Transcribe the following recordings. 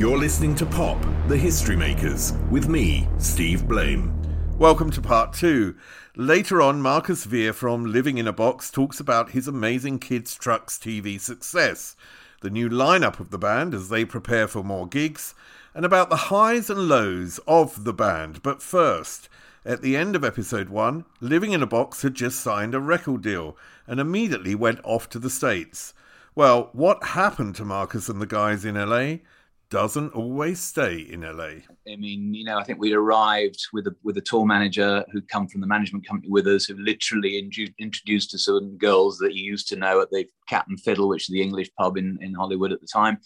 You're listening to Pop, the History Makers, with me, Steve Blame. Welcome to part two. Later on, Marcus Vere from Living in a Box talks about his amazing Kids Trucks TV success, the new lineup of the band as they prepare for more gigs, and about the highs and lows of the band. But first, at the end of episode one, Living in a Box had just signed a record deal and immediately went off to the States. Well, what happened to Marcus and the guys in LA? Doesn't always stay in LA. I mean, you know, I think we'd arrived with a with a tour manager who'd come from the management company with us, who literally in, introduced us to some girls that you used to know at the Cat and Fiddle, which is the English pub in, in Hollywood at the time.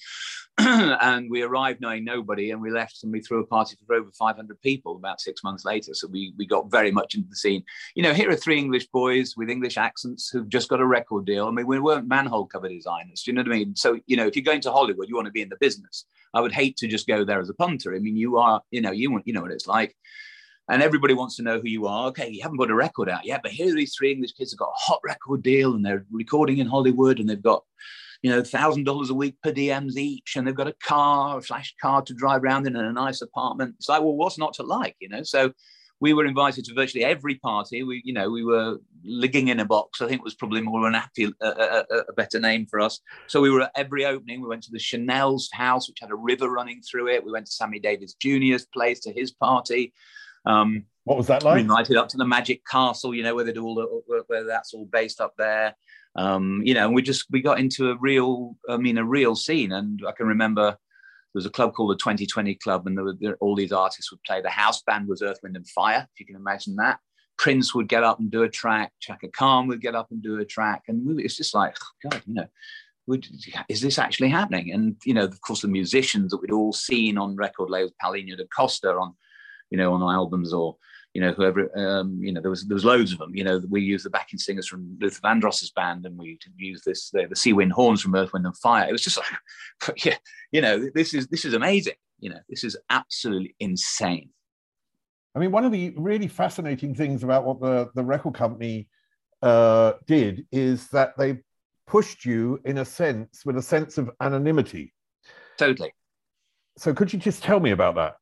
and we arrived knowing nobody, and we left and we threw a party for over 500 people about six months later. So we we got very much into the scene. You know, here are three English boys with English accents who've just got a record deal. I mean, we weren't manhole cover designers. Do you know what I mean? So you know, if you're going to Hollywood, you want to be in the business. I would hate to just go there as a punter. I mean, you are, you know, you want, you know what it's like. And everybody wants to know who you are. Okay, you haven't got a record out yet, but here are these three English kids have got a hot record deal and they're recording in Hollywood and they've got, you know, thousand dollars a week per diems each, and they've got a car, a flash car to drive around in and a nice apartment. It's like, well, what's not to like, you know? So we were invited to virtually every party. We, you know, we were ligging in a box. I think it was probably more an happy, a, a, a, better name for us. So we were at every opening. We went to the Chanel's house, which had a river running through it. We went to Sammy Davis Jr.'s place to his party. Um, what was that like? We invited up to the Magic Castle, you know, where they do all the, where that's all based up there. Um, you know, we just we got into a real, I mean, a real scene. And I can remember there was a club called the 2020 Club, and there were there, all these artists would play. The house band was Earth, Wind, and Fire, if you can imagine that. Prince would get up and do a track. Chaka Khan would get up and do a track, and we, it's just like, oh God, you know, would, is this actually happening? And you know, of course, the musicians that we'd all seen on record labels, Paulinho da Costa on, you know, on albums or you know, whoever, um, you know, there was there was loads of them. You know, we used the backing singers from Luther Vandross's band, and we used this the, the Sea Wind horns from Earth, Wind and Fire. It was just like, yeah, you know, this is this is amazing. You know, this is absolutely insane. I mean, one of the really fascinating things about what the the record company uh, did is that they pushed you in a sense with a sense of anonymity. Totally. So, could you just tell me about that?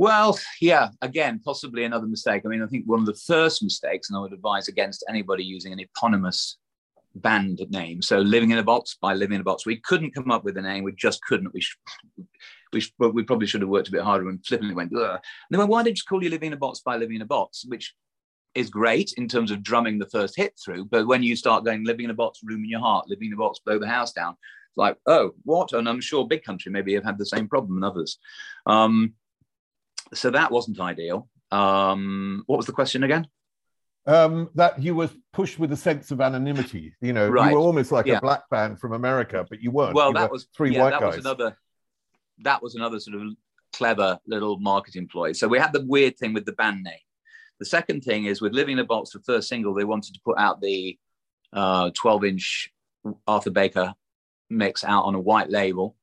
Well, yeah, again, possibly another mistake. I mean, I think one of the first mistakes, and I would advise against anybody using an eponymous band name. So, Living in a Box by Living in a Box. We couldn't come up with a name. We just couldn't. We, We, we probably should have worked a bit harder and flippantly went, Ugh. and they went, why did you call you living in a box by living in a box? Which is great in terms of drumming the first hit through. But when you start going living in a box, room in your heart, living in a box, blow the house down, it's like, oh, what? And I'm sure Big Country maybe have had the same problem and others. Um, so that wasn't ideal. Um, what was the question again? Um, that you were pushed with a sense of anonymity. You know, Right. you were almost like Yeah. a black band from America, but you weren't. Well, You that were was three yeah, white that guys. was another that was another sort of clever little marketing ploy. So we had the weird thing with the band name. The second thing is with Living in a Box, the first single, they wanted to put out the uh, 12 inch Arthur Baker mix out on a white label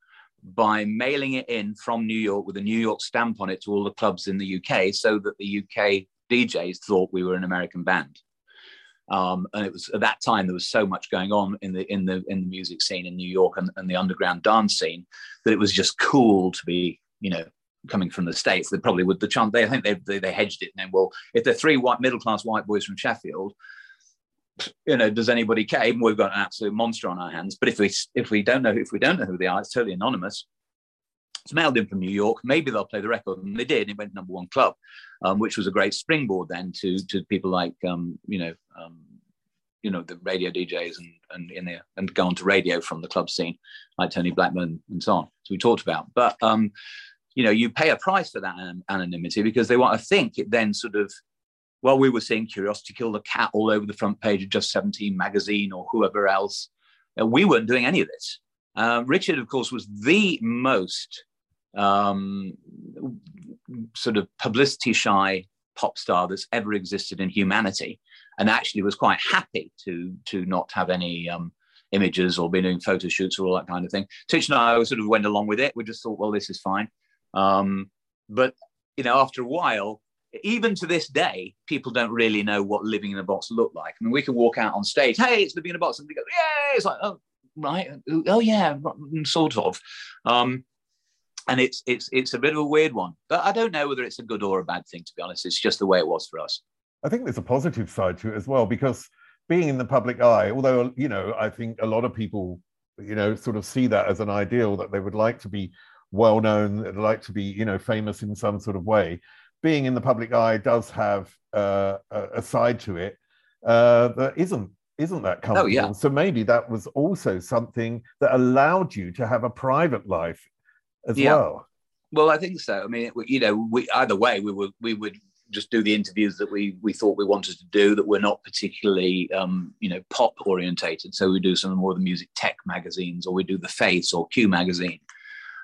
by mailing it in from New York with a New York stamp on it to all the clubs in the UK so that the UK DJs thought we were an American band. Um, and it was at that time there was so much going on in the in the in the music scene in New York and, and the underground dance scene that it was just cool to be you know coming from the states. They probably would the chance they I think they, they they hedged it and then well if they're three white middle class white boys from Sheffield, you know does anybody care? We've got an absolute monster on our hands. But if we if we don't know if we don't know who they are, it's totally anonymous. It's mailed in from New York. Maybe they'll play the record, and they did. It went number one club, um, which was a great springboard then to to people like um, you know um, you know the radio DJs and and in there and go on to radio from the club scene, like Tony Blackburn and so on. So we talked about, but um, you know you pay a price for that anonymity because they want to think it then sort of. Well, we were seeing Curiosity Kill the Cat all over the front page of Just 17 magazine or whoever else. Uh, we weren't doing any of this. Uh, Richard, of course, was the most um, sort of publicity shy pop star that's ever existed in humanity, and actually was quite happy to to not have any um, images or be doing photo shoots or all that kind of thing. Tich and I sort of went along with it. We just thought, well, this is fine. Um, but you know, after a while, even to this day, people don't really know what living in a box looked like. I mean, we can walk out on stage, hey, it's living in a box, and they go, yeah, it's like, oh, right, oh yeah, sort of. Um, and it's it's it's a bit of a weird one, but I don't know whether it's a good or a bad thing. To be honest, it's just the way it was for us. I think there's a positive side to it as well because being in the public eye, although you know, I think a lot of people, you know, sort of see that as an ideal that they would like to be well known, like to be, you know, famous in some sort of way. Being in the public eye does have uh, a side to it uh, that isn't isn't that comfortable. Oh, yeah. So maybe that was also something that allowed you to have a private life as Yeah. well. Well, I think so. I mean, you know, we either way, we would we would just do the interviews that we we thought we wanted to do that were not particularly um, you know pop orientated. So we do some more of the music tech magazines, or we do the Face or Q magazine.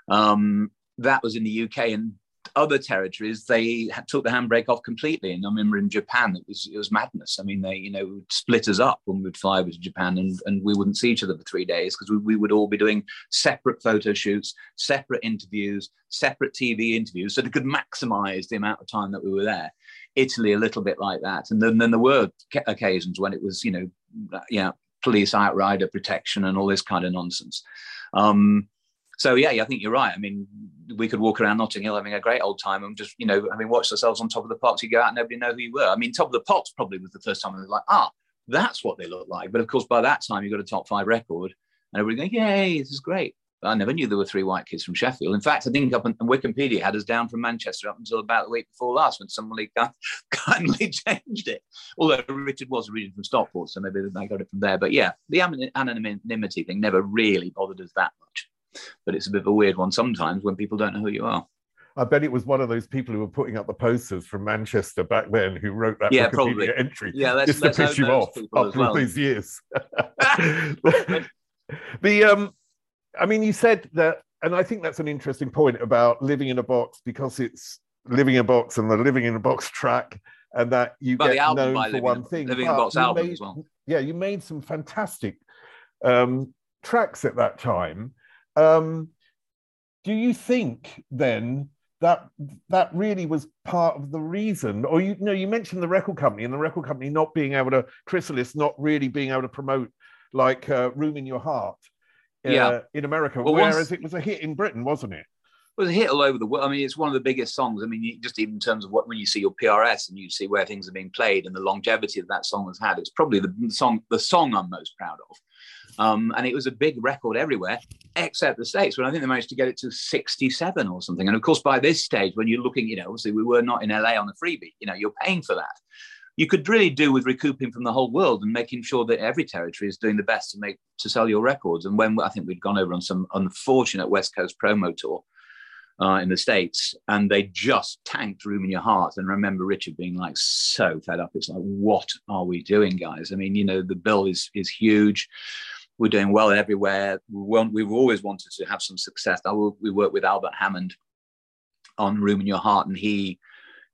Um, that was in the UK and other territories. They took the handbrake off completely. And I remember in Japan, it was it was madness. I mean, they you know would split us up when we'd fly over to Japan, and and we wouldn't see each other for three days because we, we would all be doing separate photo shoots, separate interviews, separate TV interviews, so they could maximize the amount of time that we were there. Italy, a little bit like that, and then then there were occasions when it was you know, yeah, police outrider protection and all this kind of nonsense. Um, so yeah, I think you're right. I mean, we could walk around Notting Hill having a great old time and just you know, I mean, watch ourselves on top of the pops. You go out, nobody know who you were. I mean, top of the pops probably was the first time was like, ah, that's what they look like. But of course, by that time, you've got a top five record, and everybody going, yay, this is great. But I never knew there were three white kids from Sheffield. In fact, I think up on Wikipedia had us down from Manchester up until about the week before last when somebody kindly changed it. Although Richard was originally from Stockport, so maybe they got it from there. But yeah, the anonymity thing never really bothered us that much. But it's a bit of a weird one sometimes when people don't know who you are. I bet it was one of those people who were putting up the posters from Manchester back then who wrote that Yeah, Wikipedia probably. entry Yeah, let's- just to let's piss you off after all these years. the um, I mean, you said that, and I think that's an interesting point about living in a box because it's living in a box and the living in a box track, and that you Well, the get known for Living one in- thing. Living in a Box album made- as well. Yeah, you made some fantastic um, tracks at that time. Um, do you think then that that really was part of the reason or you, know you mentioned the record company and the record company not being able to chrysalis not really being able to promote like uh, room in your heart uh, Yeah. in america Well, whereas once- it was a hit in britain wasn't it It was a hit all over the world. I mean, it's one of the biggest songs. I mean, just even in terms of what when you see your PRS and you see where things are being played and the longevity that that song has had, it's probably the song the song I'm most proud of. Um, and it was a big record everywhere except the States, when I think they managed to get it to 67 or something. And of course, by this stage, when you're looking, you know, obviously we were not in LA on the freebie, you know, you're paying for that. You could really do with recouping from the whole world and making sure that every territory is doing the best to make to sell your records. And when I think we'd gone over on some unfortunate West Coast promo tour, uh, in the States, and they just tanked Room in Your Heart. And I remember Richard being like so fed up. It's like, what are we doing, guys? I mean, you know, the bill is is huge. We're doing well everywhere. We want, we've always wanted to have some success. We worked with Albert Hammond on Room in Your Heart, and he,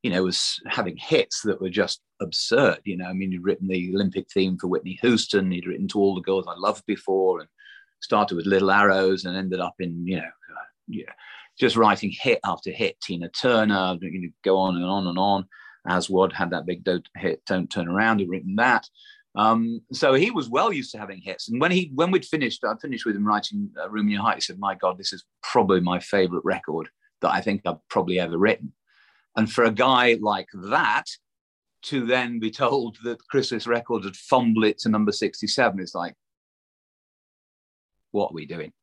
you know, was having hits that were just absurd. You know, I mean, he'd written the Olympic theme for Whitney Houston. He'd written to all the girls I loved before, and started with Little Arrows, and ended up in, you know, yeah, just writing hit after hit. Tina Turner, you know, go on and on and on. Aswad had that big hit, Don't Turn Around, he'd written that. Um, so he was well used to having hits. And when he when we'd finished, I finished with him writing uh, Room in Your Heart. He said, "My God, this is probably my favorite record that I think I've probably ever written." And for a guy like that to then be told that Chrysalis Records had fumbled it to number sixty-seven, it's like, what are we doing?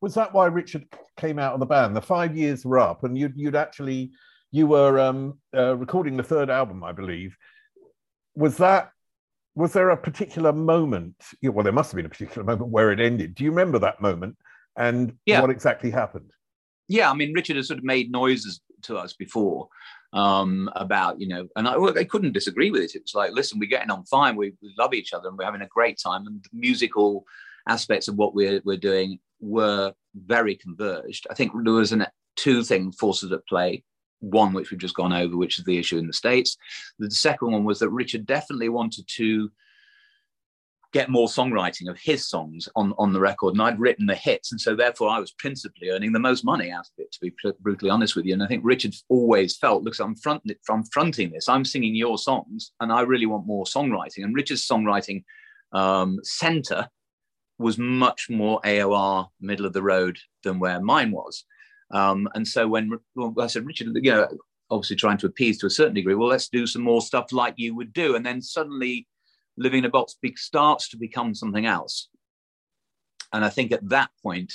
Was that why Richard came out of the band? The five years were up, and you'd you'd actually you were um, uh, recording the third album, I believe. Was that was there a particular moment? Well, there must have been a particular moment where it ended. Do you remember that moment and yeah. what exactly happened? Yeah, I mean, Richard has sort of made noises to us before um, about, you know, and I, I, couldn't disagree with it. It was like, listen, we're getting on fine. We, we love each other and we're having a great time. And the musical aspects of what we're, we're doing were very converged. I think there was an, two thing forces at play. One, which we've just gone over, which is the issue in the States. The second one was that Richard definitely wanted to get more songwriting of his songs on, on the record. And I'd written the hits. And so therefore I was principally earning the most money out of it, to be brutally honest with you. And I think Richard always felt, look, I'm, front, I'm fronting this. I'm singing your songs and I really want more songwriting. And Richard's songwriting um, center was much more AOR middle of the road than where mine was. Um, and so when well, I said, Richard, you know, obviously trying to appease to a certain degree, well, let's do some more stuff like you would do. And then suddenly living in a box starts to become something else. And I think at that point,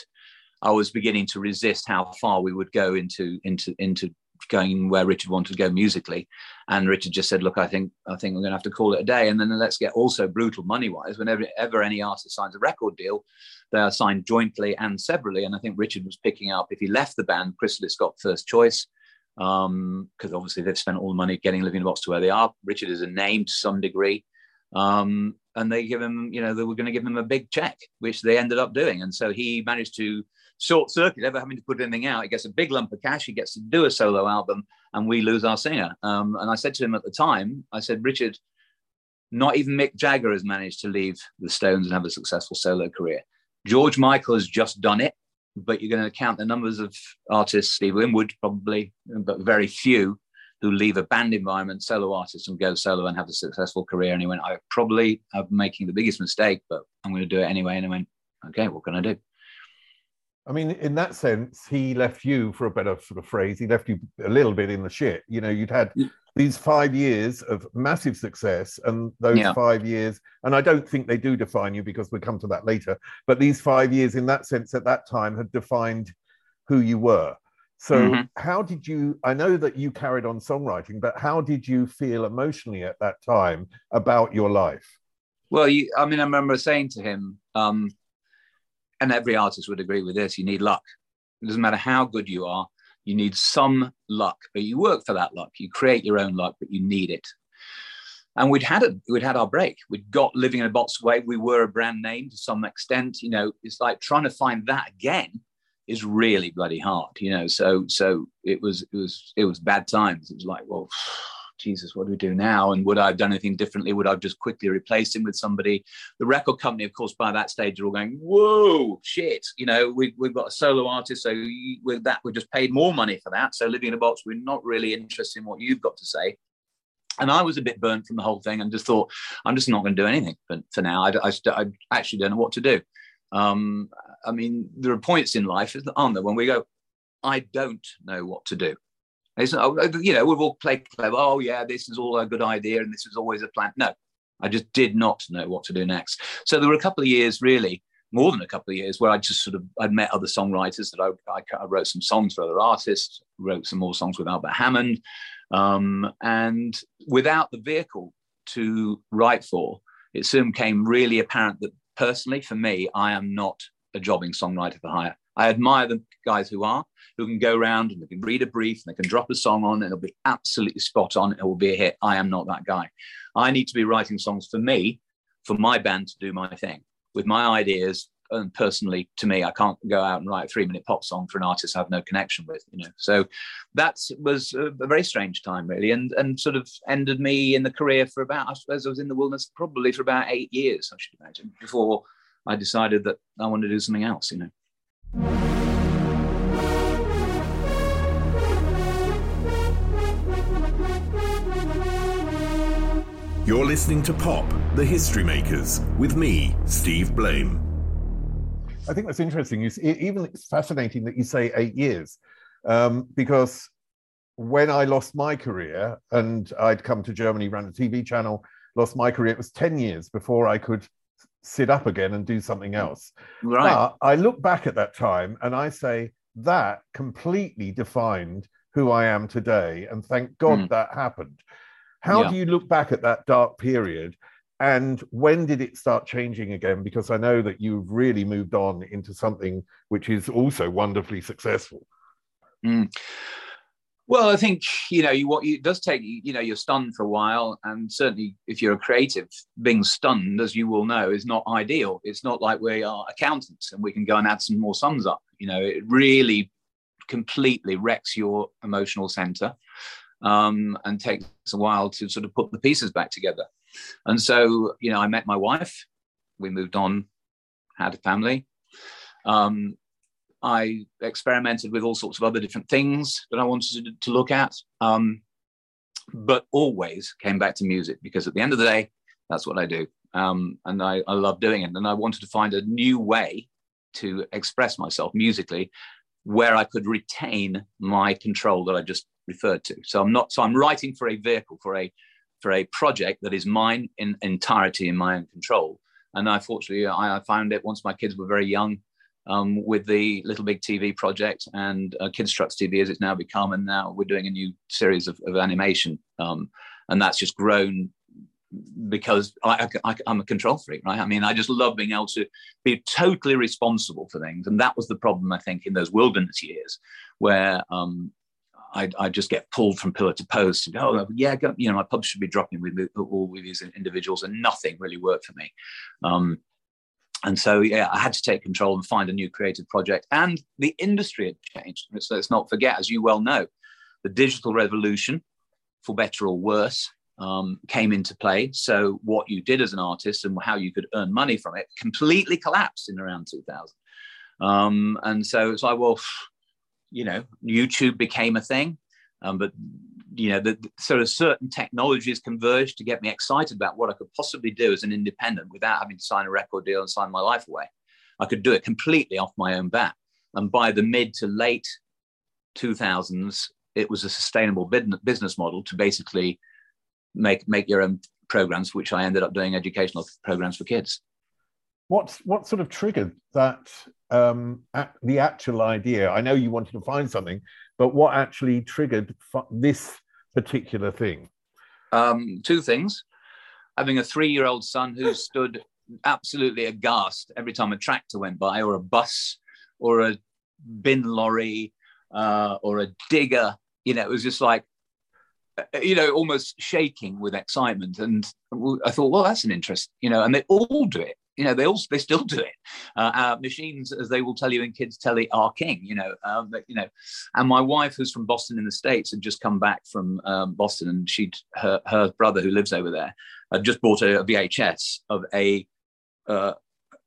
I was beginning to resist how far we would go into into into going where Richard wanted to go musically. And Richard just said, "Look, I think I think we're going to have to call it a day, and then let's get also brutal money wise. Whenever ever any artist signs a record deal, they are signed jointly and severally. And I think Richard was picking up if he left the band, Chrysalis got first choice." because um, obviously they've spent all the money getting Living in Box to where they are. Richard is a name to some degree. Um, and they give him, you know, they were going to give him a big check, which they ended up doing. And so he managed to short circuit ever having to put anything out. He gets a big lump of cash. He gets to do a solo album, and we lose our singer. Um, and I said to him at the time, I said, Richard, not even Mick Jagger has managed to leave the Stones and have a successful solo career. George Michael has just done it, but you're going to count the numbers of artists, Steve Winwood probably, but very few who leave a band environment, solo artists, and go solo and have a successful career. And he went, I probably am making the biggest mistake, but I'm going to do it anyway. And I went, okay, what can I do? I mean, in that sense, he left you, for a better sort of phrase, he left you a little bit in the shit. You know, you'd had these five years of massive success, and those yeah. five years, and I don't think they do define you because we'll come to that later, but these five years, in that sense, at that time, had defined who you were. So, mm-hmm. how did you? I know that you carried on songwriting, but how did you feel emotionally at that time about your life? Well, you, I mean, I remember saying to him, um, and every artist would agree with this you need luck. It doesn't matter how good you are, you need some luck, but you work for that luck. You create your own luck, but you need it. And we'd had it, we'd had our break. We'd got living in a box way. We were a brand name to some extent. You know, it's like trying to find that again is really bloody hard. You know, so so it was it was it was bad times. It was like, well, Jesus, what do we do now? And would I have done anything differently? Would I have just quickly replaced him with somebody? The record company, of course, by that stage, are all going, whoa, shit. You know, we, we've got a solo artist, so with that, we just paid more money for that. So living in a box, we're not really interested in what you've got to say. And I was a bit burnt from the whole thing and just thought, I'm just not going to do anything for, for now. I, I, I, actually don't know what to do. Um, I mean, there are points in life, aren't there, when we go, I don't know what to do. It's, you know, we've all played clever. Oh, yeah, this is all a good idea and this is always a plan. No, I just did not know what to do next. So there were a couple of years, really, more than a couple of years, where I just sort of I'd met other songwriters that I, I, I wrote some songs for other artists, wrote some more songs with Albert Hammond, um, and without the vehicle to write for, it soon became really apparent that personally, for me, I am not a jobbing songwriter for hire. I admire the guys who are, who can go around and they can read a brief and they can drop a song on and it'll be absolutely spot on. It will be a hit. I am not that guy. I need to be writing songs for me, for my band to do my thing with my ideas. And personally, to me, I can't go out and write a three-minute pop song for an artist I have no connection with. You know, so that was a, a very strange time, really, and and sort of ended me in the career for about I suppose I was in the wilderness probably for about eight years, I should imagine, before I decided that I wanted to do something else. You know. You're listening to Pop, the History Makers, with me, Steve Blame. I think that's interesting. See, even it's fascinating that you say eight years, um, because when I lost my career and I'd come to Germany, ran a TV channel, lost my career, it was 10 years before I could sit up again and do something else. Right. But I look back at that time and I say that completely defined who I am today. And thank God Mm. that happened. How Yeah. do you look back at that dark period? And when did it start changing again? Because I know that you've really moved on into something which is also wonderfully successful. Mm. Well, I think you know you what you, it does take you know you're stunned for a while, and certainly if you're a creative, being stunned, as you will know, is not ideal. It's not like we are accountants and we can go and add some more sums up. You know, it really completely wrecks your emotional center, um, and takes a while to sort of put the pieces back together. And so, you know, I met my wife. We moved on, had a family. Um, I experimented with all sorts of other different things that I wanted to, to look at, um, but always came back to music because at the end of the day, that's what I do. Um, and I, I love doing it. And I wanted to find a new way to express myself musically where I could retain my control that I just referred to. So I'm not, so I'm writing for a vehicle, for a, for a project that is mine in entirety in my own control. And I fortunately, I, I found it once my kids were very young um, with the Little Big TV project and uh, Kids Trucks TV as it's now become. And now we're doing a new series of, of animation. Um, and that's just grown because I, I'm a control freak, right? I mean, I just love being able to be totally responsible for things. And that was the problem, I think, in those wilderness years where um, I, I just get pulled from pillar to post and go, oh, yeah, go, you know, my pub should be dropping with all with these individuals, and nothing really worked for me. Um, and so, yeah, I had to take control and find a new creative project. And the industry had changed. So let's not forget, as you well know, the digital revolution, for better or worse, um, came into play. So what you did as an artist and how you could earn money from it completely collapsed in around 2000. Um, and so it's like, well, you know, YouTube became a thing, um, but you know, the, the, sort of certain technologies converged to get me excited about what I could possibly do as an independent without having to sign a record deal and sign my life away. I could do it completely off my own bat. And by the mid to late 2000s, it was a sustainable business model to basically make make your own programs, which I ended up doing educational programs for kids. What's what sort of triggered that um, the actual idea? I know you wanted to find something, but what actually triggered this particular thing? Um, two things: having a three-year-old son who stood absolutely aghast every time a tractor went by, or a bus, or a bin lorry, uh, or a digger. You know, it was just like you know, almost shaking with excitement. And I thought, well, that's an interest, you know, and they all do it. You know, they all they still do it. Uh, our machines, as they will tell you in kids' telly, are king. You know, um, you know. And my wife, who's from Boston in the states, had just come back from um, Boston, and she'd her her brother, who lives over there, had just bought a, a VHS of a uh,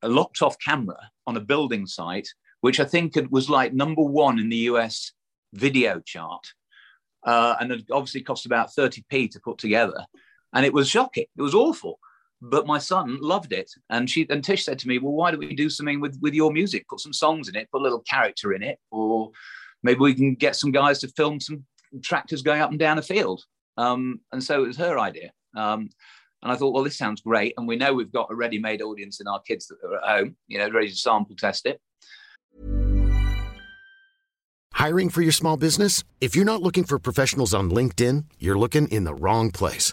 a locked off camera on a building site, which I think was like number one in the US video chart uh, and it obviously cost about 30p to put together. And it was shocking. It was awful. But my son loved it. And she and Tish said to me, Well, why don't we do something with, with your music? Put some songs in it, put a little character in it, or maybe we can get some guys to film some tractors going up and down a field. Um, and so it was her idea. Um, And I thought, well, this sounds great. And we know we've got a ready made audience in our kids that are at home, you know, ready to sample test it. Hiring for your small business? If you're not looking for professionals on LinkedIn, you're looking in the wrong place.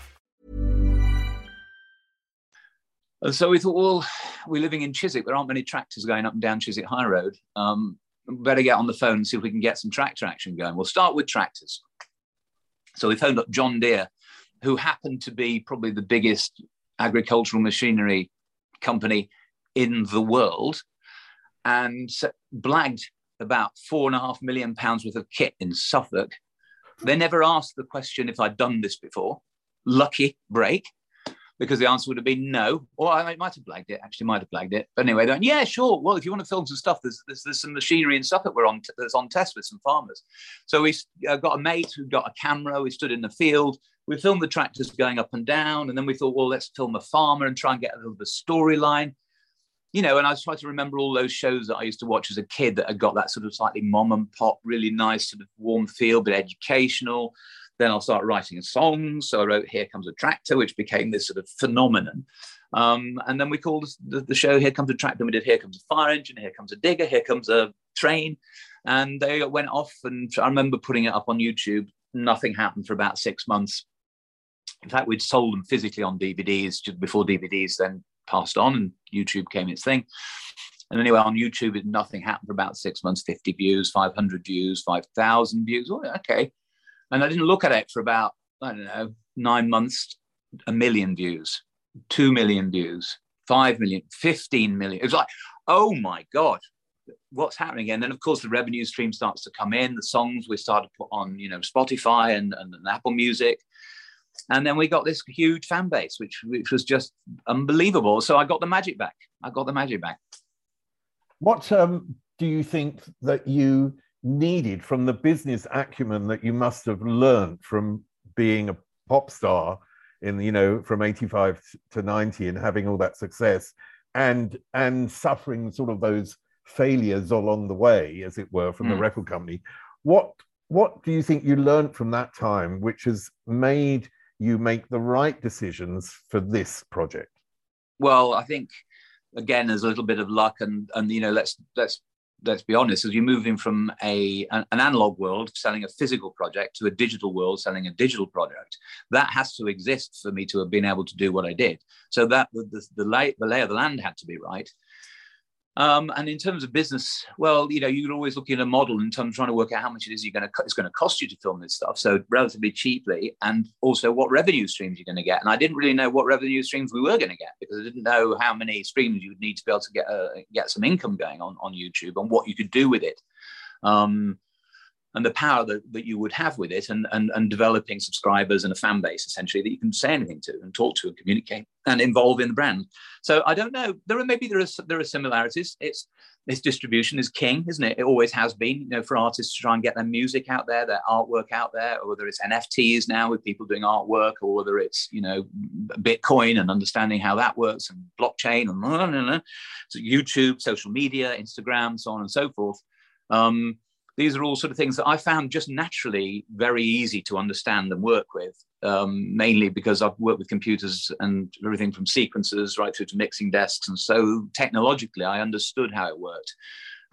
And so we thought, well, we're living in Chiswick. There aren't many tractors going up and down Chiswick High Road. Um, better get on the phone and see if we can get some tractor action going. We'll start with tractors. So we phoned up John Deere, who happened to be probably the biggest agricultural machinery company in the world, and blagged about four and a half million pounds worth of kit in Suffolk. They never asked the question if I'd done this before. Lucky break because the answer would have been no. Or I might have blagged it, actually might have blagged it. But anyway, they went, yeah, sure. Well, if you want to film some stuff, there's, there's, there's some machinery and stuff that we're on, t- that's on test with some farmers. So we uh, got a mate who got a camera. We stood in the field. We filmed the tractors going up and down. And then we thought, well, let's film a farmer and try and get a little bit of storyline. You know, and I was trying to remember all those shows that I used to watch as a kid that had got that sort of slightly mom and pop, really nice sort of warm feel, but educational. Then I'll start writing a song. So I wrote Here Comes a Tractor, which became this sort of phenomenon. Um, and then we called the, the, show Here Comes a Tractor. We did Here Comes a Fire Engine, Here Comes a Digger, Here Comes a Train. And they went off. And I remember putting it up on YouTube. Nothing happened for about six months. In fact, we'd sold them physically on DVDs just before DVDs then passed on and YouTube came its thing. And anyway, on YouTube, nothing happened for about six months 50 views, 500 views, 5,000 views. Oh, okay. And I didn't look at it for about, I don't know, nine months, a million views, two million views, five million, 15 million. It was like, oh my God, what's happening? And then, of course, the revenue stream starts to come in. The songs we started to put on, you know, Spotify and, and, and Apple Music. And then we got this huge fan base, which, which was just unbelievable. So I got the magic back. I got the magic back. What um, do you think that you needed from the business acumen that you must have learned from being a pop star in you know from 85 to 90 and having all that success and and suffering sort of those failures along the way as it were from mm. the record company what what do you think you learned from that time which has made you make the right decisions for this project well i think again there's a little bit of luck and and you know let's let's let's be honest, as you're moving from a an, an, analog world selling a physical project to a digital world selling a digital product, that has to exist for me to have been able to do what I did. So that the the, the, lay, the lay of the land had to be right. Um, and in terms of business, well, you know, you're always looking at a model in terms of trying to work out how much it is you're going to it's going to cost you to film this stuff. So relatively cheaply, and also what revenue streams you're going to get. And I didn't really know what revenue streams we were going to get because I didn't know how many streams you would need to be able to get uh, get some income going on on YouTube and what you could do with it. Um, and the power that, that you would have with it and, and, and developing subscribers and a fan base essentially that you can say anything to and talk to and communicate and involve in the brand. So I don't know. There are maybe there are there are similarities. It's its distribution is king, isn't it? It always has been, you know, for artists to try and get their music out there, their artwork out there, or whether it's NFTs now with people doing artwork, or whether it's, you know, Bitcoin and understanding how that works and blockchain and blah, blah, blah. So YouTube, social media, Instagram, so on and so forth. Um, these are all sort of things that I found just naturally very easy to understand and work with, um, mainly because I've worked with computers and everything from sequences right through to mixing desks. And so technologically, I understood how it worked.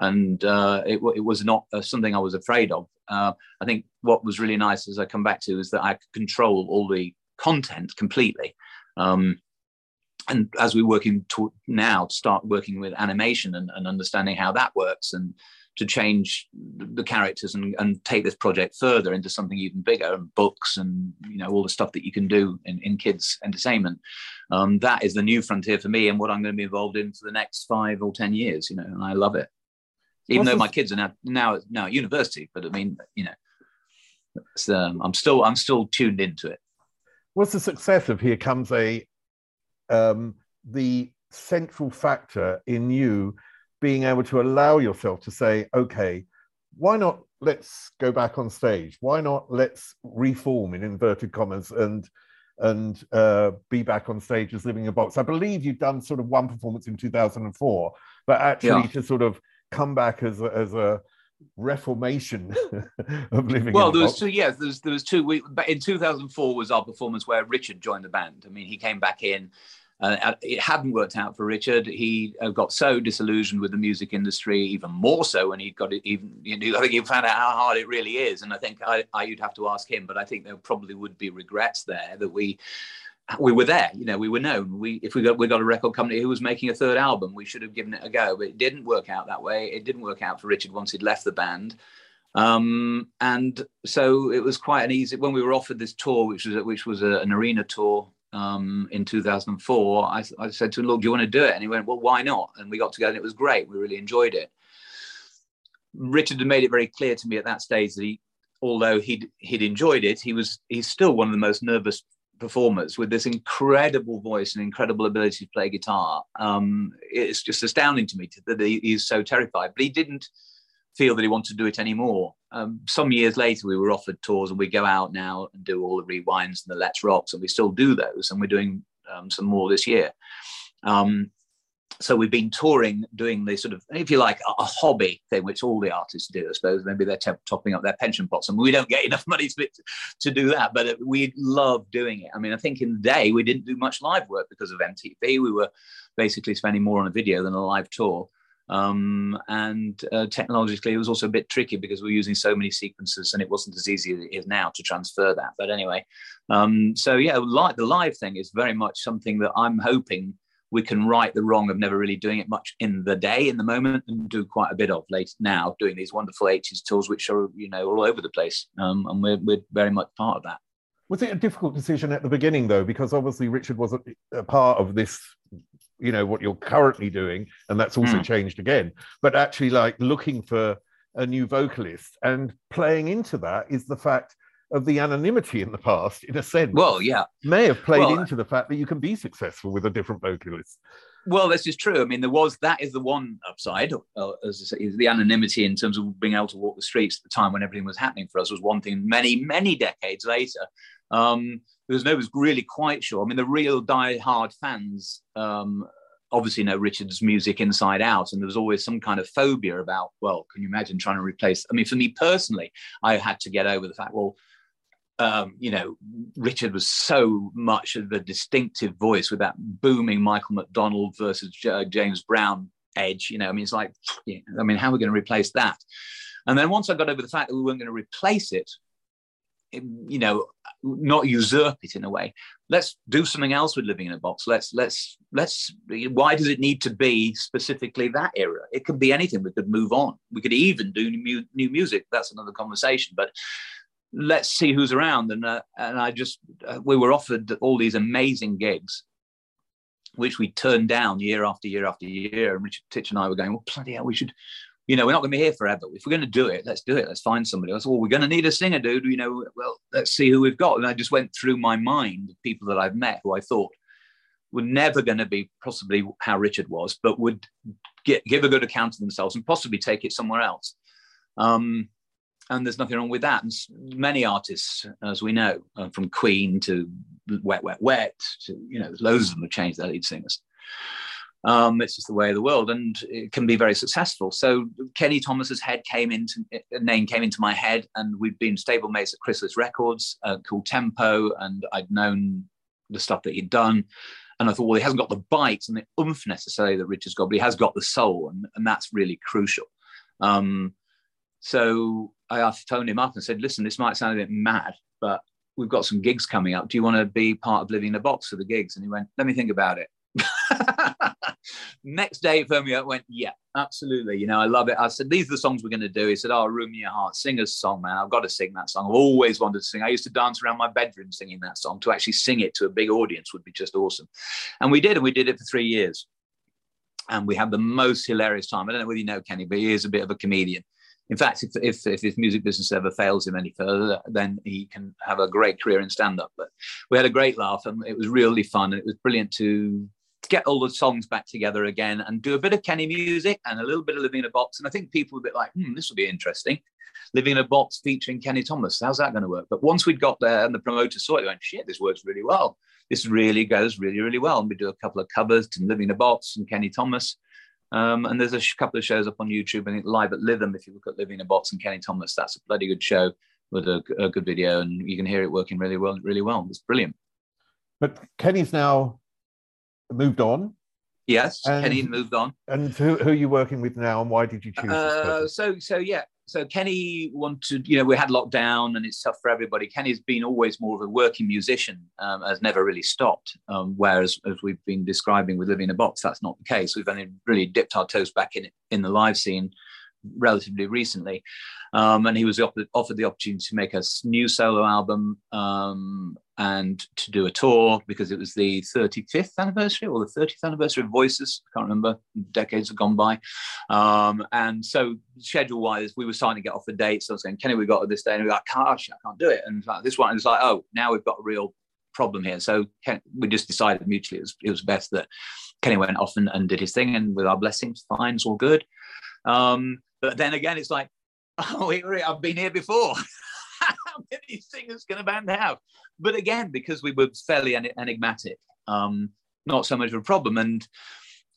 And uh, it, it, was not uh, something I was afraid of. Uh, I think what was really nice, as I come back to, is that I could control all the content completely. Um, and as we're working to now to start working with animation and, and understanding how that works and to change the characters and, and take this project further into something even bigger and books and you know all the stuff that you can do in, in kids entertainment. Um, that is the new frontier for me and what i'm going to be involved in for the next five or ten years you know and i love it. Even What's though my kids are now now now at university but i mean you know um, i'm still i'm still tuned into it. What's the success of here comes a um, the central factor in you being able to allow yourself to say, okay, why not let's go back on stage? Why not let's reform in inverted commas and and uh, be back on stage as living in a box? I believe you've done sort of one performance in 2004, but actually yeah. to sort of come back as a, as a reformation of living well there was box. two yes there was, there was two we, in 2004 was our performance where richard joined the band i mean he came back in uh, it hadn't worked out for Richard. He uh, got so disillusioned with the music industry, even more so when he got it. Even you know, I think he found out how hard it really is. And I think I, I, you'd have to ask him, but I think there probably would be regrets there that we we were there. You know, we were known. We if we got we got a record company who was making a third album, we should have given it a go. But it didn't work out that way. It didn't work out for Richard once he'd left the band. Um, and so it was quite an easy when we were offered this tour, which was which was a, an arena tour um, in 2004, I, I, said to him, "Look, do you want to do it?" And he went, "Well, why not?" And we got together, and it was great. We really enjoyed it. Richard had made it very clear to me at that stage that he, although he'd he'd enjoyed it, he was he's still one of the most nervous performers with this incredible voice and incredible ability to play guitar. Um, it's just astounding to me that he, he's so terrified. But he didn't feel that he wanted to do it anymore. Um, some years later, we were offered tours, and we go out now and do all the rewinds and the Let's Rocks, and we still do those, and we're doing um, some more this year. Um, so we've been touring, doing the sort of, if you like, a, a hobby thing, which all the artists do, I suppose. Maybe they're topping up their pension pots, and we don't get enough money to, to do that. But it, we love doing it. I mean, I think in the day we didn't do much live work because of MTV. We were basically spending more on a video than a live tour. Um, and uh, technologically, it was also a bit tricky because we are using so many sequences and it wasn't as easy as it is now to transfer that. But anyway, um, so yeah, like the live thing is very much something that I'm hoping we can right the wrong of never really doing it much in the day, in the moment, and do quite a bit of late now, doing these wonderful 80s tours, which are, you know, all over the place. Um, and we're, we're very much part of that. Was it a difficult decision at the beginning, though? Because obviously Richard was a, a part of this you know what you're currently doing and that's also mm. changed again. But actually like looking for a new vocalist and playing into that is the fact of the anonymity in the past in a sense. Well yeah. May have played well, into the fact that you can be successful with a different vocalist. Well this is true. I mean there was that is the one upside uh, as I say, is the anonymity in terms of being able to walk the streets at the time when everything was happening for us was one thing many many decades later um, because nobody's really quite sure. I mean, the real die-hard fans um, obviously know Richard's music inside out, and there was always some kind of phobia about, well, can you imagine trying to replace? I mean, for me personally, I had to get over the fact, well, um, you know, Richard was so much of a distinctive voice with that booming Michael McDonald versus J- James Brown edge. You know, I mean, it's like, I mean, how are we going to replace that? And then once I got over the fact that we weren't going to replace it, you know not usurp it in a way. Let's do something else with living in a box. Let's let's let's why does it need to be specifically that era? It could be anything. We could move on. We could even do new, new music. That's another conversation but let's see who's around. And uh, and i just uh, we were offered all these amazing gigs which we turned down year after year after year and richard tich and i were going well bloody hell we should you know, we're not going to be here forever. If we're going to do it, let's do it. Let's find somebody else. Well, we're going to need a singer, dude. You know, well, let's see who we've got. And I just went through my mind of people that I've met who I thought were never going to be possibly how Richard was, but would get, give a good account of themselves and possibly take it somewhere else. Um, and there's nothing wrong with that. And many artists, as we know, uh, from Queen to Wet, Wet, Wet, to, you know, loads of them have changed their lead singers. Um, it's just the way of the world, and it can be very successful. So Kenny Thomas's head came into a name came into my head, and we'd been stablemates at Chrysalis Records, uh, Cooltempo, and I'd known the stuff that he'd done. And I thought, well, he hasn't got the bite and the oomph necessarily that Richard's got, but he has got the soul, and, and that's really crucial. Um, so I phoned him up and said, listen, this might sound a bit mad, but we've got some gigs coming up. Do you want to be part of living in a box for the gigs? And he went, let me think about it. Next day, up, went, yeah, absolutely. You know, I love it. I said, these are the songs we're going to do. He said, oh, Room in Your Heart, sing a song, man. I've got to sing that song. I've always wanted to sing. I used to dance around my bedroom singing that song. To actually sing it to a big audience would be just awesome. And we did, and we did it for three years. And we had the most hilarious time. I don't know whether you know Kenny, but he is a bit of a comedian. In fact, if, if, if his music business ever fails him any further, then he can have a great career in stand up. But we had a great laugh and it was really fun. And it was brilliant to get all the songs back together again and do a bit of Kenny music and a little bit of Living in a Box. And I think people were a bit like, hmm, this will be interesting. Living in a Box featuring Kenny Thomas. How's that going to work? But once we'd got there and the promoter saw it, they went, shit, this works really well. This really goes really, really well. And we do a couple of covers to Living in a Box and Kenny Thomas. Um, and there's a couple of shows up on YouTube. I think live at Lytham, if you look at Living in a Box and Kenny Thomas, that's a bloody good show with a, a good video, and you can hear it working really well. Really well. It's brilliant. But Kenny's now moved on. Yes, and, Kenny moved on. And who, who, are you working with now, and why did you choose? Uh, so, so yeah, so Kenny wanted, you know, we had lockdown and it's tough for everybody. Kenny's been always more of a working musician, um, has never really stopped. Um, whereas, as we've been describing with Living in a Box, that's not the case. We've only really dipped our toes back in in the live scene relatively recently. Um, and he was offered, the opportunity to make a new solo album um, and to do a tour because it was the 35th anniversary or the 30th anniversary of Voices. I can't remember. Decades have gone by. Um, and so, schedule wise, we were starting to get off the dates. So I was saying, Kenny, we got to this day. And we are like, gosh, I can't do it. And this one is like, oh, now we've got a real problem here. So Ken, we just decided mutually it was, it was best that Kenny went off and, and did his thing. And with our blessings, fine, it's all good. Um, but then again, it's like, oh, I've been here before. How many singers can a band have? But again, because we were fairly enigmatic, um, not so much of a problem. And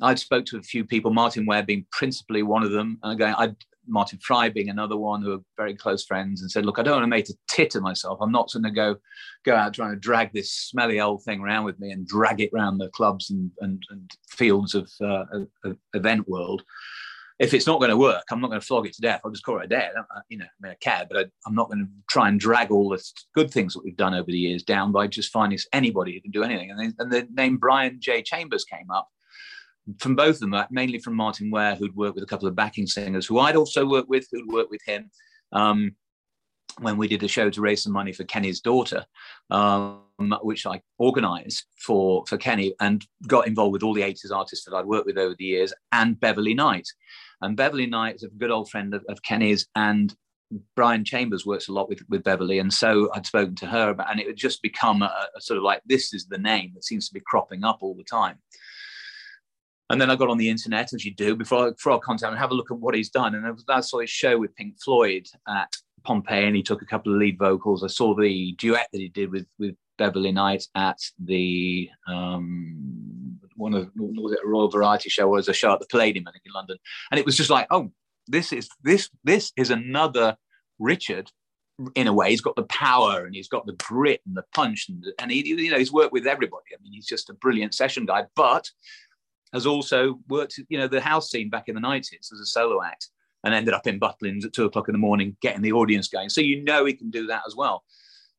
I'd spoke to a few people, Martyn Ware being principally one of them. And again, I Martin Fry being another one who are very close friends, and said, "Look, I don't want to make a tit of myself. I'm not going to go go out trying to drag this smelly old thing around with me and drag it around the clubs and and, and fields of, uh, of event world." If it's not going to work, I'm not going to flog it to death. I'll just call it a day. I you know, I mean, I care, but I, am not going to try and drag all the good things that we've done over the years down by just finding anybody who can do anything. And, then, and the name Bryan J. Chambers came up from both of them, uh, mainly from Martyn Ware, who'd worked with a couple of backing singers who I'd also worked with, who'd worked with him. Um, when we did a show to raise some money for Kenny's daughter, um, which I organised for for Kenny, and got involved with all the 80s artists that I'd worked with over the years, and Beverly Knight, and Beverly Knight is a good old friend of, of Kenny's, and Bryan Chambers works a lot with, with Beverly. And so I'd spoken to her about, and it had just become a, a, sort of like, this is the name that seems to be cropping up all the time. And then I got on the internet, as you do, before, I, before I contact and have a look at what he's done. And I saw his show with Pink Floyd at Pompeii, and he took a couple of lead vocals. I saw the duet that he did with, with Beverly Knight at the um, one of was it a Royal Variety Show or was a show at the Palladium, I think, in London. And it was just like, oh, this is this this is another Richard. In a way, he's got the power and he's got the grit and the punch, and, and he, you know, he's worked with everybody. I mean, he's just a brilliant session guy, but has also worked, you know, the house scene back in the 90s as a solo act and ended up in Butlins at two o'clock in the morning, getting the audience going. So you know he can do that as well.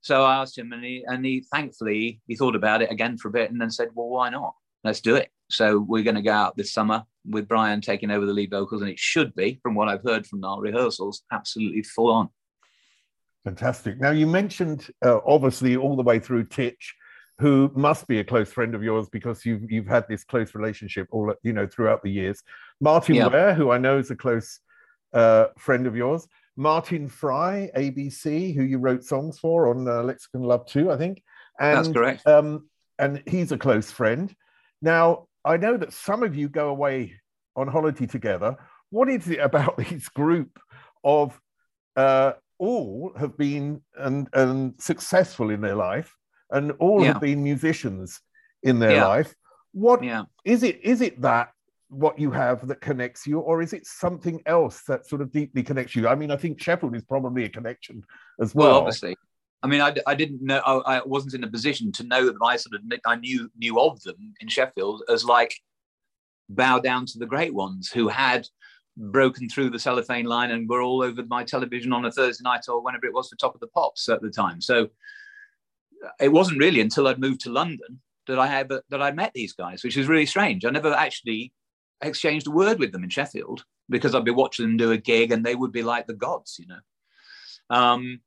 So I asked him, and he, and he thankfully he thought about it again for a bit, and then said, "Well, why not? Let's do it." So we're going to go out this summer with Bryan taking over the lead vocals, and it should be, from what I've heard from our rehearsals, absolutely full on. Fantastic. Now you mentioned uh, obviously all the way through Tich, who must be a close friend of yours because you've you've had this close relationship all you know throughout the years. Martin yeah. Ware, who I know is a close uh, friend of yours. Martin Fry, ABC, who you wrote songs for on uh, Lexicon Love 2, I think. And, That's correct. Um, and he's a close friend. Now, I know that some of you go away on holiday together. What is it about this group of uh, all have been and, and successful in their life, and all yeah. have been musicians in their yeah. life? What yeah. is it? Is it that what you have that connects you, or is it something else that sort of deeply connects you? I mean, I think Sheffield is probably a connection as well. Well, obviously. I mean, I, I didn't know, I, I wasn't in a position to know that I sort of, I knew, knew of them in Sheffield as like bow down to the great ones who had broken through the cellophane line and were all over my television on a Thursday night or whenever it was for Top of the Pops at the time. So it wasn't really until I'd moved to London that I had that I met these guys, which is really strange. I never actually exchanged a word with them in Sheffield because I'd be watching them do a gig and they would be like the gods, you know. Um,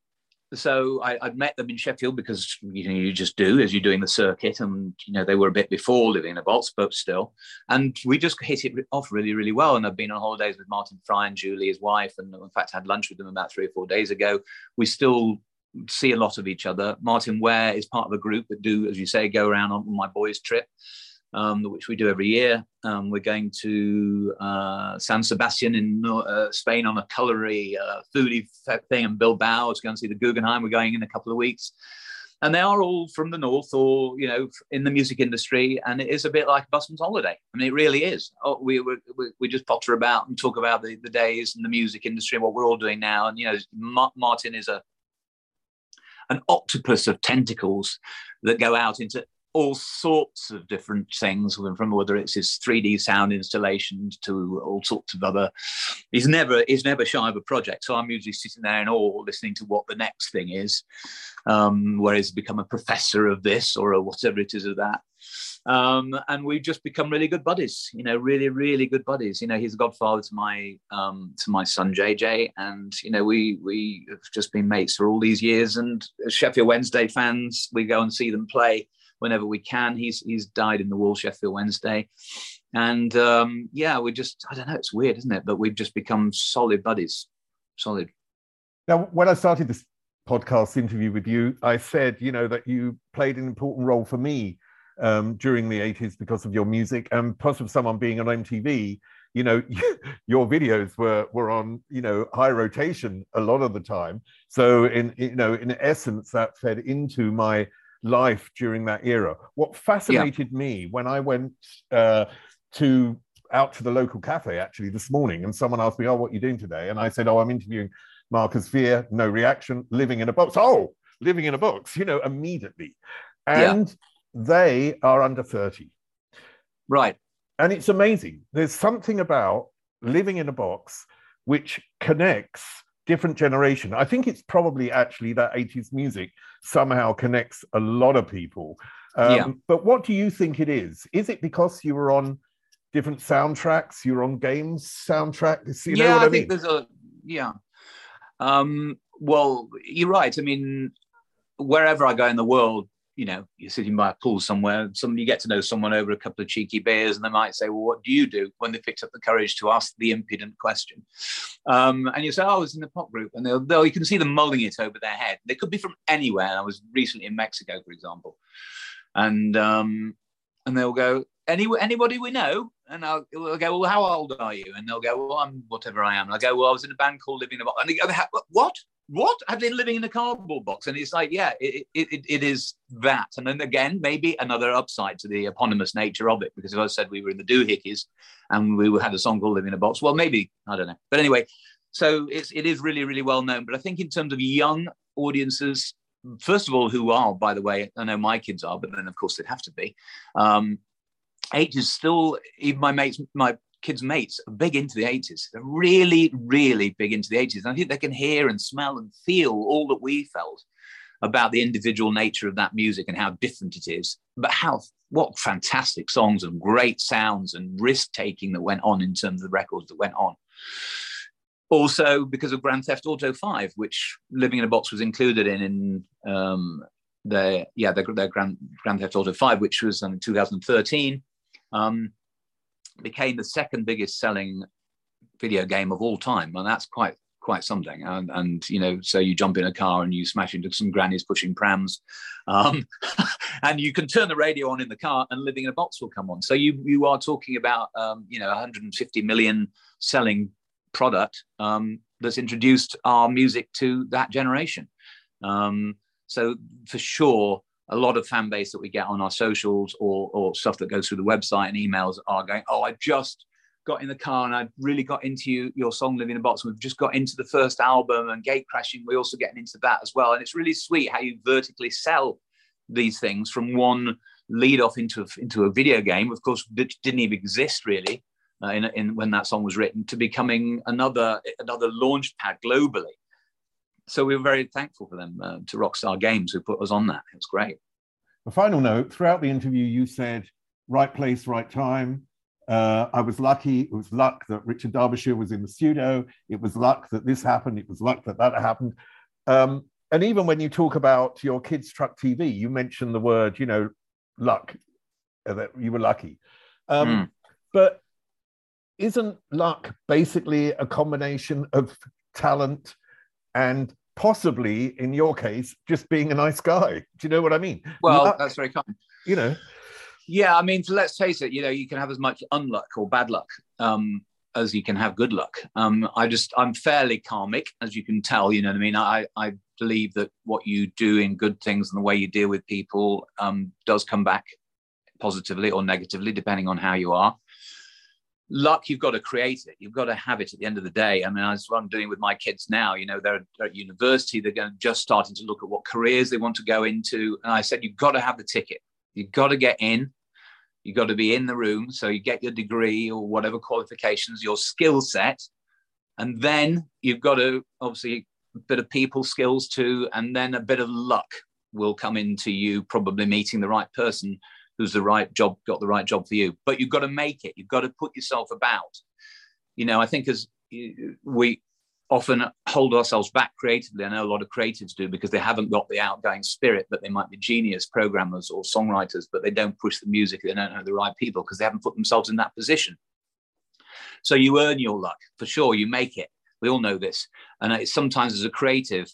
so I, would met them in Sheffield because you know you just do as you're doing the circuit, and you know they were a bit before living in a box, but still, and we just hit it off really, really well. And I've been on holidays with Martin Fry and Julie, his wife, and in fact had lunch with them about three or four days ago. We still see a lot of each other. Martyn Ware is part of a group that do, as you say, go around on my boys' trip um, which we do every year. Um, we're going to uh, San Sebastian in uh, Spain on a culinary uh, foodie thing in Bilbao. It's going to see the Guggenheim. We're going in a couple of weeks. And they are all from the north or, you know, in the music industry. And it is a bit like a busman's holiday. I mean, it really is. Oh, we, we, we just potter about and talk about the, the days in the music industry and what we're all doing now. And, you know, Ma- Martin is a an octopus of tentacles that go out into all sorts of different things from whether it's his 3D sound installations to all sorts of other. He's never he's never shy of a project. So I'm usually sitting there in awe, listening to what the next thing is. Um, where he's become a professor of this or whatever it is of that. Um, and we've just become really good buddies. You know, really, really good buddies. You know, he's a godfather to my um, to my son JJ, and you know, we we have just been mates for all these years. And Sheffield Wednesday fans, we go and see them play whenever we can. He's he's died in the wall Sheffield Wednesday, and um, yeah, we just I don't know. It's weird, isn't it? But we've just become solid buddies, solid. Now, when I started this podcast interview with you, I said you know that you played an important role for me um, during the 80s because of your music and plus of someone being on MTV you know your videos were were on you know high rotation a lot of the time so in you know in essence that fed into my life during that era. What fascinated yeah. me when I went uh, to out to the local cafe actually this morning, and someone asked me, "Oh, what are you doing today?" And I said, "Oh, I'm interviewing Marcus Vere." No reaction. Living in a box. Oh, living in a box. You know, immediately. And yeah. they are under thirty. Right. And it's amazing. There's something about living in a box which connects different generation. I think it's probably actually that 80s music somehow connects a lot of people. Um, yeah. But what do you think it is? Is it because you were on different soundtracks? You're on games soundtracks? You yeah, I, I think there's a yeah. Um, well, you're right. I mean, wherever I go in the world, you know, you're sitting by a pool somewhere, some you get to know someone over a couple of cheeky beers, and they might say, "Well, what do you do?" When they picked up the courage to ask the impudent question, um, and you say, "Oh, I was in the pop group," and they'll, they'll, you can see them mulling it over their head. They could be from anywhere. I was recently in Mexico, for example, and um, and they'll go, Any, anybody we know? And I'll, I'll, go, well, how old are you? And they'll go, well, I'm whatever I am. And I go, well, I was in a band called Living in a Box. And they go, what? What? Have been living in a cardboard box? And it's like yeah it, it, it is that. And then again maybe another upside to the eponymous nature of it because if i said we were in the doohickeys and we had a song called living in a box. Well maybe i don't know. But anyway so it's it is really really well known. But i think in terms of young audiences first of all who are by the way i know my kids are but then of course they'd have to be um, eight is still even my mates my kids' mates are big into the 80s. They're really, really big into the 80s. And I think they can hear and smell and feel all that we felt about the individual nature of that music and how different it is. But how what fantastic songs and great sounds and risk taking that went on in terms of the records that went on. Also, because of Grand Theft Auto 5, which Living in a Box was included in, in um, their yeah their, their Grand, Grand Theft Auto 5, which was in 2013. Um, became the second biggest selling video game of all time, and that's quite quite something. And, and you know, so you jump in a car and you smash into some grannies pushing prams, um, and you can turn the radio on in the car, and Living in a Box will come on. So you you are talking about um, you know 150 million selling product um, that's introduced our music to that generation. Um, so for sure, a lot of fan base that we get on our socials or, or stuff that goes through the website and emails are going, oh, I just got in the car and I really got into you, your song Living in a Box. We've just got into the first album and Gatecrashing. We're also getting into that as well. And it's really sweet how you vertically sell these things from one lead off into, into a video game, of course, that didn't even exist really uh, in, in when that song was written, to becoming another, another launch pad globally so we were very thankful for them uh, to Rockstar Games who put us on that. It was great. a final note. Throughout the interview, you said right place, right time. Uh, I was lucky. It was luck that Richard Darbyshire was in the studio. It was luck that this happened. It was luck that that happened. Um, and even when you talk about your kids' truck TV, you mention the word, you know, luck, uh, that you were lucky. Um, mm. But isn't luck basically a combination of talent and possibly, in your case, just being a nice guy? Do you know what I mean? Well, luck, that's very kind. You know. Yeah, I mean, let's face it. You know, you can have as much unluck or bad luck um, as you can have good luck. Um, I just, I'm fairly karmic, as you can tell. You know what I mean? I, I believe that what you do in good things and the way you deal with people um, does come back positively or negatively, depending on how you are. Luck, you've got to create it. You've got to have it at the end of the day. I mean, that's what I'm doing with my kids now. You know, they're, at university, they're going just starting to look at what careers they want to go into. And I said, you've got to have the ticket. You've got to get in. You've got to be in the room. So you get your degree or whatever qualifications, your skill set. And then you've got to obviously a bit of people skills too, and then a bit of luck will come into you probably meeting the right person who's the right job, got the right job for you. But you've got to make it. You've got to put yourself about. You know, I think as we often hold ourselves back creatively. I know a lot of creatives do because they haven't got the outgoing spirit that they might be genius programmers or songwriters, but they don't push the music. They don't know the right people because they haven't put themselves in that position. So you earn your luck for sure. You make it. We all know this. And sometimes as a creative,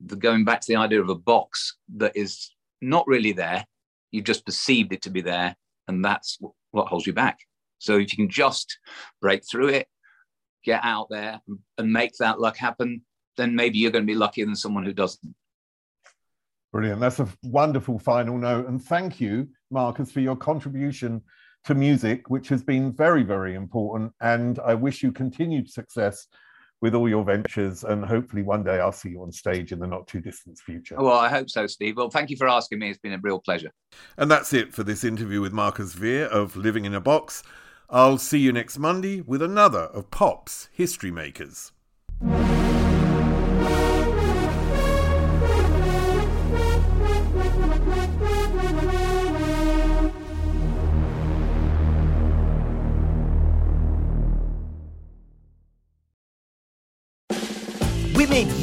the, going back to the idea of a box that is not really there, you've just perceived it to be there, and that's what holds you back. So if you can just break through it, get out there and make that luck happen, then maybe you're going to be luckier than someone who doesn't. Brilliant. That's a wonderful final note. And thank you, Marcus, for your contribution to music, which has been very, very important. And I wish you continued success with all your ventures. And hopefully one day I'll see you on stage in the not too distant future. Well, I hope so, Steve. Well, thank you for asking me. It's been a real pleasure. And that's it for this interview with Marcus Vere of Living in a Box. I'll see you next Monday with another of Pop's History Makers.